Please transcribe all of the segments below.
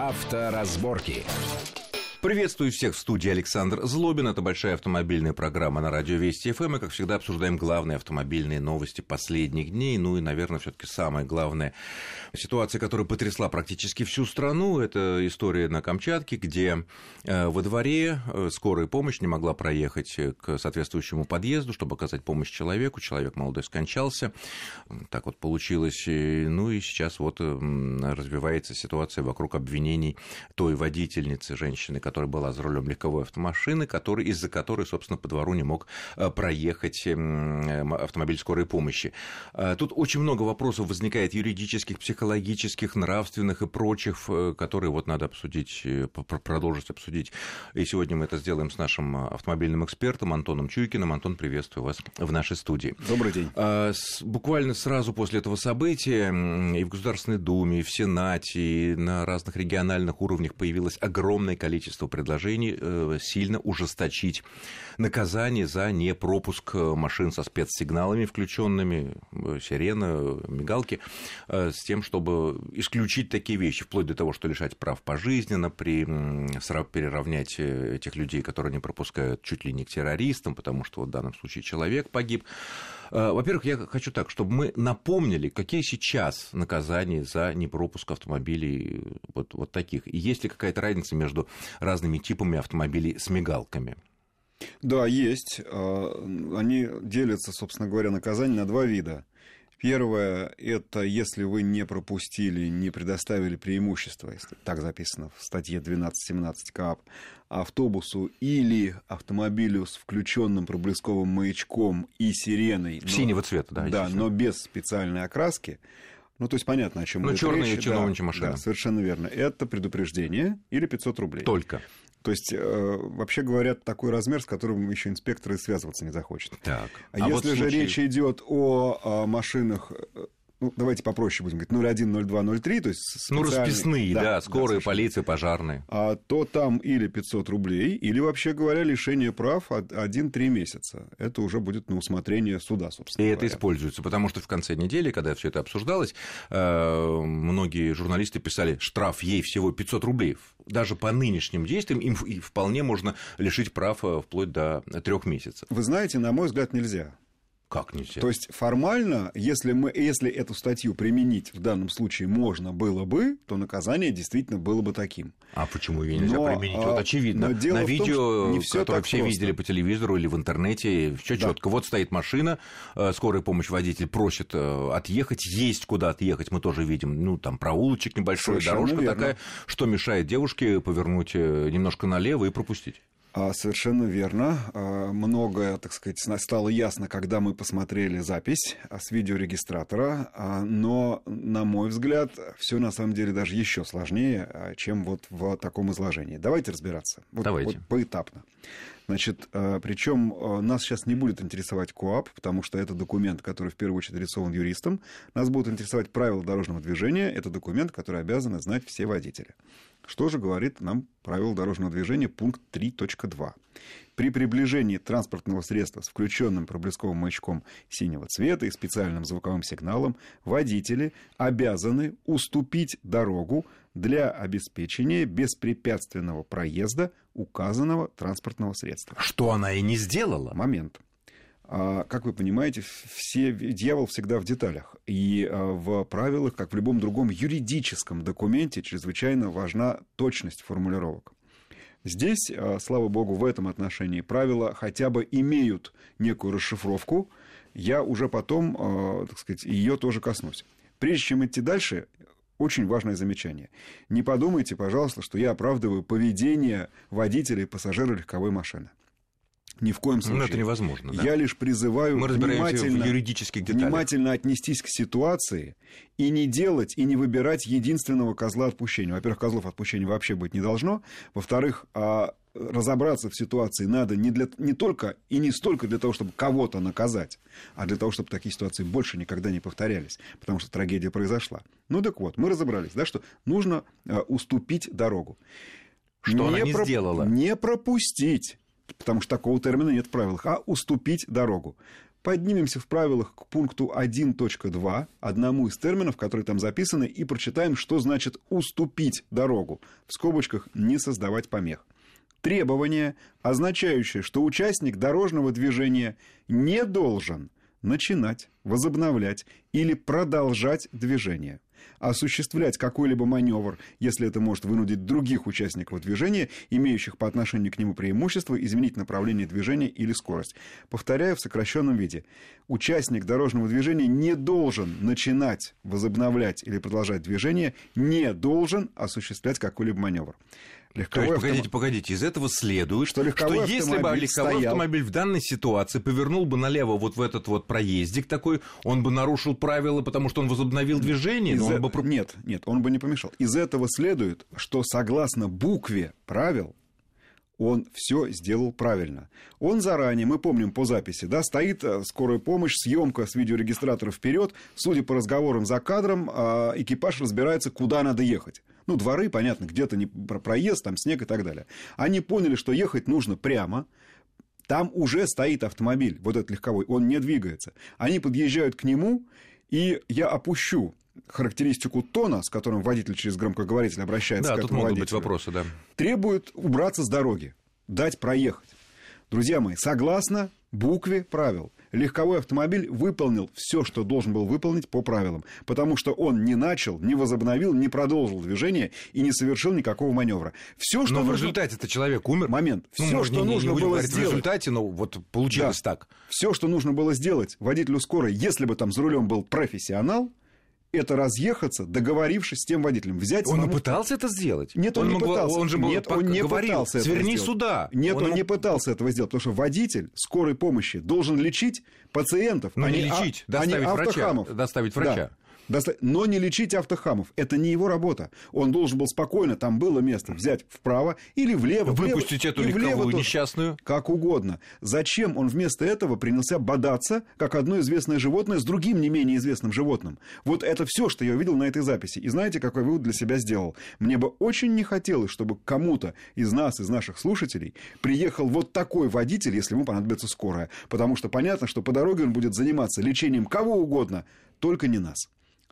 Авторазборки. Приветствую всех в студии Александр Злобин. Это большая автомобильная программа на радио Вести ФМ. И, как всегда, обсуждаем главные автомобильные новости последних дней. Ну и, наверное, все-таки самое главное ситуация, которая потрясла практически всю страну. Это история на Камчатке, где э, во дворе э, скорая помощь не могла проехать к соответствующему подъезду, чтобы оказать помощь человеку. Человек молодой скончался. Так вот получилось. Ну и сейчас вот развивается ситуация вокруг обвинений той водительницы, женщины, была за рулем легковой автомашины, который, из-за которой, собственно, по двору не мог э, проехать автомобиль скорой помощи. Э, тут очень много вопросов возникает юридических, психологических, нравственных и прочих, э, которые вот надо обсудить, продолжить обсудить. И сегодня мы это сделаем с нашим автомобильным экспертом Антоном Чуйкиным. Антон, приветствую вас в нашей студии. Добрый день. Буквально сразу после этого события и в Государственной Думе, и в Сенате, и на разных региональных уровнях появилось огромное количество количество предложений э, сильно ужесточить наказание за непропуск машин со спецсигналами включенными, э, сирена, мигалки, э, с тем, чтобы исключить такие вещи, вплоть до того, что лишать прав пожизненно, при, переравнять этих людей, которые не пропускают чуть ли не к террористам, потому что в данном случае человек погиб. Во-первых, я хочу так, чтобы мы напомнили, какие сейчас наказания за непропуск автомобилей вот, вот таких. И есть ли какая-то разница между разными типами автомобилей с мигалками. Да, есть. А, они делятся, собственно говоря, наказание на два вида. Первое – это если вы не пропустили, не предоставили преимущество, если так записано в статье 12.17 КАП, автобусу или автомобилю с включенным проблесковым маячком и сиреной. Но, Синего цвета, да. Да, но без специальной окраски. Ну, то есть понятно, о чем ну, черная чиновничья да, машина. Да, совершенно верно. Это предупреждение или 500 рублей. Только. То есть, э, вообще говоря, такой размер, с которым еще инспекторы связываться не захочет. Так. А, а если вот же случае... речь идет о, о машинах э, ну, давайте попроще будем говорить, 01, 02, 03, то есть Ну, расписные, да, да скорые, да, полиция, пожарные. А то там или 500 рублей, или, вообще говоря, лишение прав 1-3 месяца. Это уже будет на усмотрение суда, собственно И говоря. это используется, потому что в конце недели, когда все это обсуждалось, э, многие журналисты писали, штраф ей всего 500 рублей. Даже по нынешним действиям им вполне можно лишить прав э, вплоть до трех месяцев. Вы знаете, на мой взгляд, нельзя. Как нельзя? То есть формально, если, мы, если эту статью применить в данном случае можно было бы, то наказание действительно было бы таким. А почему ее нельзя но, применить? Вот а, очевидно. Но дело На видео, том, не все которое все просто. видели по телевизору или в интернете, все да. четко. Вот стоит машина, э, скорая помощь водитель просит э, отъехать, есть куда отъехать, мы тоже видим, ну там проулочек небольшой, Совершенно дорожка верно. такая, что мешает девушке повернуть э, немножко налево и пропустить. А, совершенно верно. А, многое, так сказать, стало ясно, когда мы посмотрели запись а, с видеорегистратора, но, на мой взгляд, все на самом деле даже еще сложнее, чем вот в таком изложении. Давайте разбираться. Вот, Давайте. Вот поэтапно. Значит, причем нас сейчас не будет интересовать КОАП, потому что это документ, который в первую очередь адресован юристам. Нас будут интересовать правила дорожного движения. Это документ, который обязаны знать все водители. Что же говорит нам правило дорожного движения пункт 3.2? При приближении транспортного средства с включенным проблесковым маячком синего цвета и специальным звуковым сигналом водители обязаны уступить дорогу для обеспечения беспрепятственного проезда указанного транспортного средства. Что она и не сделала. Момент. А, как вы понимаете, все, дьявол всегда в деталях. И а, в правилах, как в любом другом юридическом документе, чрезвычайно важна точность формулировок. Здесь, а, слава богу, в этом отношении правила хотя бы имеют некую расшифровку. Я уже потом, так сказать, ее тоже коснусь. Прежде чем идти дальше, очень важное замечание. Не подумайте, пожалуйста, что я оправдываю поведение водителей и пассажиров легковой машины. Ни в коем ну, случае. Но это невозможно. Да? Я лишь призываю Мы внимательно, в юридических внимательно отнестись к ситуации и не делать, и не выбирать единственного козла отпущения. Во-первых, козлов отпущения вообще быть не должно. Во-вторых, а, разобраться в ситуации надо не, для, не только и не столько для того, чтобы кого-то наказать, а для того, чтобы такие ситуации больше никогда не повторялись, потому что трагедия произошла. Ну так вот, мы разобрались, да, что нужно а, уступить дорогу. Что не она не про... сделала? Не пропустить потому что такого термина нет в правилах, а уступить дорогу. поднимемся в правилах к пункту 1.2, одному из терминов, которые там записаны, и прочитаем, что значит «уступить дорогу». В скобочках «не создавать помех». Требование, означающее, что участник дорожного движения не должен начинать, возобновлять или продолжать движение – осуществлять какой-либо маневр, если это может вынудить других участников движения, имеющих по отношению к нему преимущество, изменить направление движения или скорость. Повторяю в сокращенном виде. Участник дорожного движения не должен начинать, возобновлять или продолжать движение, не должен осуществлять какой-либо маневр. Легковой То есть, погодите, автом... погодите, из этого следует, что, что если бы легковой стоял... автомобиль в данной ситуации повернул бы налево вот в этот вот проездик такой, он бы нарушил правила, потому что он возобновил движение, из но он бы... Нет, нет, он бы не помешал. Из этого следует, что согласно букве правил, он все сделал правильно. Он заранее, мы помним по записи, да, стоит э, скорая помощь, съемка с видеорегистратора вперед, судя по разговорам за кадром, а, экипаж разбирается, куда надо ехать. Ну, дворы, понятно, где-то не проезд, там снег и так далее. Они поняли, что ехать нужно прямо, там уже стоит автомобиль, вот этот легковой, он не двигается. Они подъезжают к нему, и я опущу характеристику тона, с которым водитель через громкоговоритель обращается да, к этому тут могут быть вопросы, да. Требует убраться с дороги, дать проехать. Друзья мои, согласно букве правил, легковой автомобиль выполнил все, что должен был выполнить по правилам, потому что он не начал, не возобновил, не продолжил движение и не совершил никакого маневра. Все, что но нужно... в результате это человек умер. Момент. Ну, все, что не, нужно не было сделать. В результате, но вот получилось да. так. Все, что нужно было сделать водителю скорой, если бы там за рулем был профессионал, это разъехаться, договорившись с тем водителем. Взять он самому... пытался это сделать? Нет, он, он не мог... пытался. Он же был, Нет, он не говорил, пытался сверни этого сюда. Нет, он, он мог... не пытался этого сделать, потому что водитель скорой помощи должен лечить пациентов, ну, а не лечить, а... доставить, а врача, доставить врача. Да но не лечить автохамов. Это не его работа. Он должен был спокойно, там было место, взять вправо или влево. Выпустить влево, эту легковую несчастную. Как угодно. Зачем он вместо этого принялся бодаться, как одно известное животное, с другим не менее известным животным? Вот это все, что я увидел на этой записи. И знаете, какой вывод для себя сделал? Мне бы очень не хотелось, чтобы кому-то из нас, из наших слушателей, приехал вот такой водитель, если ему понадобится скорая. Потому что понятно, что по дороге он будет заниматься лечением кого угодно, только не нас.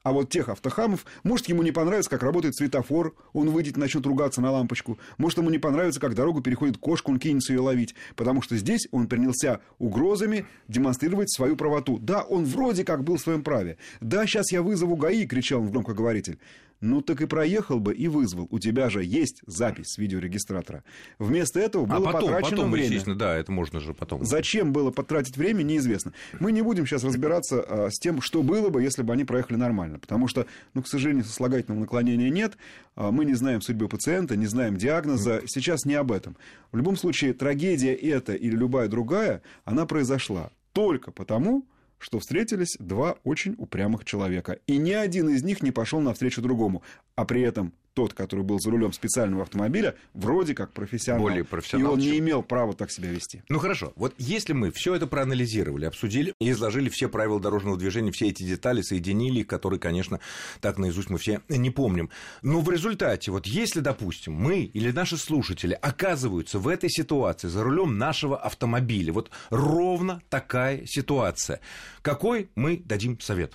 А вот тех автохамов, может, ему не понравится, как работает светофор, он выйдет и начнет ругаться на лампочку. Может, ему не понравится, как дорогу переходит кошка, он кинется ее ловить. Потому что здесь он принялся угрозами демонстрировать свою правоту. Да, он вроде как был в своем праве. Да, сейчас я вызову ГАИ, кричал он в громкоговоритель. Ну так и проехал бы и вызвал. У тебя же есть запись с видеорегистратора. Вместо этого а было а потом, потрачено потом, время. естественно, да, это можно же потом. Зачем было потратить время, неизвестно. Мы не будем сейчас разбираться а, с тем, что было бы, если бы они проехали нормально. Потому что, ну, к сожалению, сослагательного наклонения нет. А, мы не знаем судьбы пациента, не знаем диагноза. Сейчас не об этом. В любом случае, трагедия эта или любая другая, она произошла только потому, что встретились два очень упрямых человека. И ни один из них не пошел навстречу другому. А при этом тот, который был за рулем специального автомобиля, вроде как профессионал. Более профессионал. И он чем... не имел права так себя вести. Ну хорошо, вот если мы все это проанализировали, обсудили и изложили все правила дорожного движения, все эти детали, соединили которые, конечно, так наизусть мы все не помним. Но в результате, вот если, допустим, мы или наши слушатели оказываются в этой ситуации за рулем нашего автомобиля, вот ровно такая ситуация, какой мы дадим совет?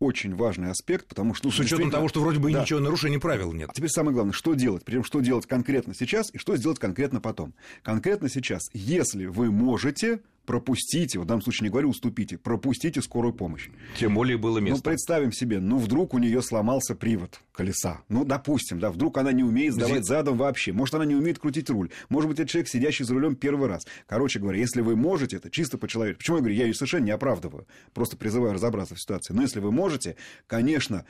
Очень важный аспект, потому что... С учетом того, что вроде бы да. ничего нарушений правил нет. А теперь самое главное, что делать? Причем, что делать конкретно сейчас и что сделать конкретно потом. Конкретно сейчас, если вы можете, пропустите, в данном случае не говорю уступите, пропустите скорую помощь. Тем более было место. Ну, представим себе, ну, вдруг у нее сломался привод колеса. Ну, допустим, да, вдруг она не умеет сдавать задом вообще. Может, она не умеет крутить руль. Может быть, это человек, сидящий за рулем первый раз. Короче говоря, если вы можете, это чисто по-человечески. Почему я говорю, я ее совершенно не оправдываю. Просто призываю разобраться в ситуации. Но если вы можете, конечно,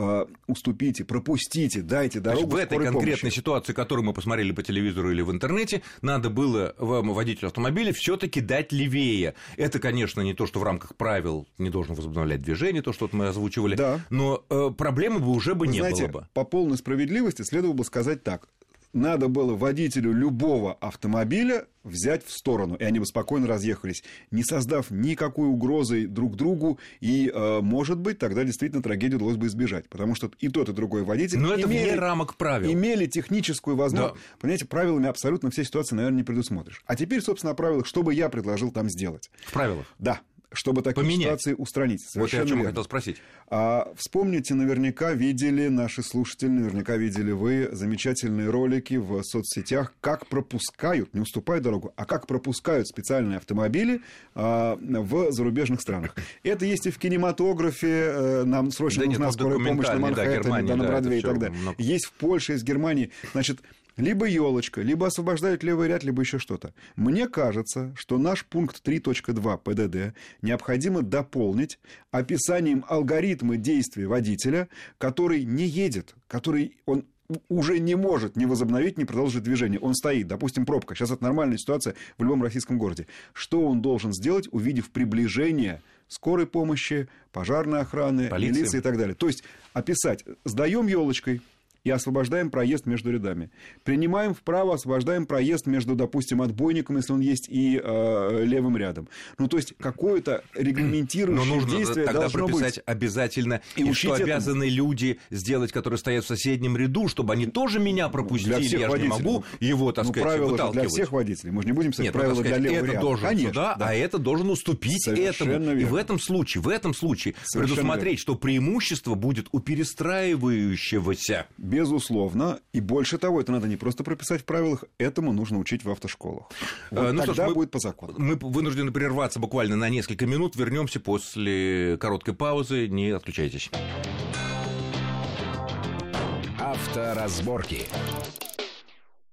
Э, уступите, пропустите, дайте дорогу. в этой конкретной помощи. ситуации, которую мы посмотрели по телевизору или в интернете, надо было вам, водителю автомобиля, все-таки дать левее. Это, конечно, не то, что в рамках правил не должен возобновлять движение, то, что мы озвучивали, да. но э, проблемы бы уже бы Вы не знаете, было бы. По полной справедливости следовало бы сказать так надо было водителю любого автомобиля взять в сторону, и они бы спокойно разъехались, не создав никакой угрозы друг другу, и, э, может быть, тогда действительно трагедию удалось бы избежать, потому что и тот, и другой водитель Но имели, это вне рамок правил. имели техническую возможность. Да. Понимаете, правилами абсолютно все ситуации, наверное, не предусмотришь. А теперь, собственно, о правилах, что бы я предложил там сделать. В правилах? Да. Чтобы такие Поменять. ситуации устранить. Вот я о чем верно. хотел спросить. А вспомните, наверняка видели наши слушатели, наверняка видели вы замечательные ролики в соцсетях, как пропускают, не уступают дорогу, а как пропускают специальные автомобили а, в зарубежных странах. Это есть и в кинематографе, э, нам срочно Да нет, нужна ну, скорая помощь на Манхэттене, да, на да, Бродвее и так далее. много. Есть в Польше, есть в Германии. Значит, либо елочка, либо освобождают левый ряд, либо еще что-то. Мне кажется, что наш пункт 3.2 ПДД необходимо дополнить описанием алгоритма действий водителя, который не едет, который он уже не может не возобновить, не продолжить движение. Он стоит, допустим, пробка. Сейчас это нормальная ситуация в любом российском городе. Что он должен сделать, увидев приближение скорой помощи, пожарной охраны, Полиции. милиции и так далее. То есть описать, сдаем елочкой, и освобождаем проезд между рядами. Принимаем вправо, освобождаем проезд между, допустим, отбойником, если он есть, и э, левым рядом. Ну, то есть, какое-то Но регламентирующее нужно действие тогда должно прописать быть. обязательно, И и, что этому. обязаны люди сделать, которые стоят в соседнем ряду, чтобы они тоже меня пропустили. Для всех Я же не водителей. могу его, так ну, сказать, правила же для выталкивать. всех водителей. Мы же не будем писать Нет, ну, правила для сказать, левого это ряда. должен Конечно, сюда, да. а это должен уступить Совершенно этому. И верно. в этом случае, в этом случае Совершенно предусмотреть, что преимущество будет у перестраивающегося. Безусловно. И больше того, это надо не просто прописать в правилах, этому нужно учить в автошколах. Вот Э, ну что ж, тогда мы- будет по закону. Мы вынуждены прерваться буквально на несколько минут. Вернемся после короткой паузы. Не отключайтесь. Авторазборки.